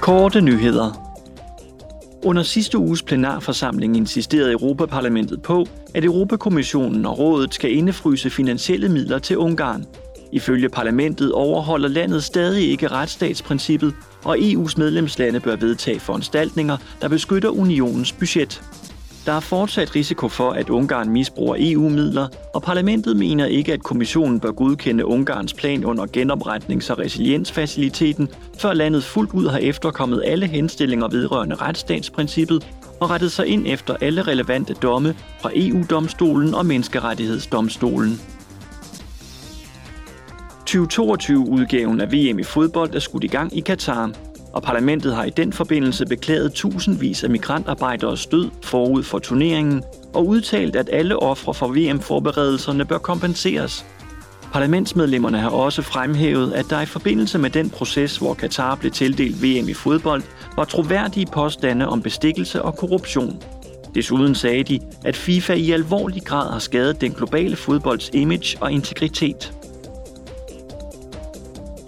Korte nyheder. Under sidste uges plenarforsamling insisterede Europaparlamentet på, at Europakommissionen og rådet skal indefryse finansielle midler til Ungarn. Ifølge parlamentet overholder landet stadig ikke retsstatsprincippet, og EU's medlemslande bør vedtage foranstaltninger, der beskytter unionens budget. Der er fortsat risiko for, at Ungarn misbruger EU-midler, og parlamentet mener ikke, at kommissionen bør godkende Ungarns plan under genopretnings- og resiliensfaciliteten, før landet fuldt ud har efterkommet alle henstillinger vedrørende retsstatsprincippet og rettet sig ind efter alle relevante domme fra EU-domstolen og Menneskerettighedsdomstolen. 2022-udgaven af VM i fodbold er skudt i gang i Katar og parlamentet har i den forbindelse beklaget tusindvis af migrantarbejderes død forud for turneringen og udtalt, at alle ofre for VM-forberedelserne bør kompenseres. Parlamentsmedlemmerne har også fremhævet, at der i forbindelse med den proces, hvor Katar blev tildelt VM i fodbold, var troværdige påstande om bestikkelse og korruption. Desuden sagde de, at FIFA i alvorlig grad har skadet den globale fodbolds image og integritet.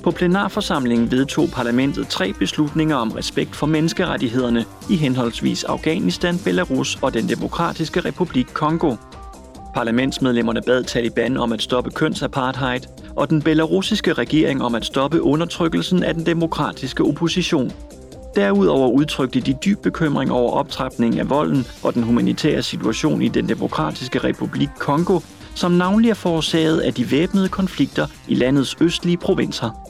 På plenarforsamlingen vedtog parlamentet tre beslutninger om respekt for menneskerettighederne i henholdsvis Afghanistan, Belarus og den demokratiske republik Kongo. Parlamentsmedlemmerne bad Taliban om at stoppe kønsapartheid, og den belarusiske regering om at stoppe undertrykkelsen af den demokratiske opposition. Derudover udtrykte de dyb bekymring over optrapningen af volden og den humanitære situation i den demokratiske republik Kongo, som navnlig er forårsaget af de væbnede konflikter i landets østlige provinser.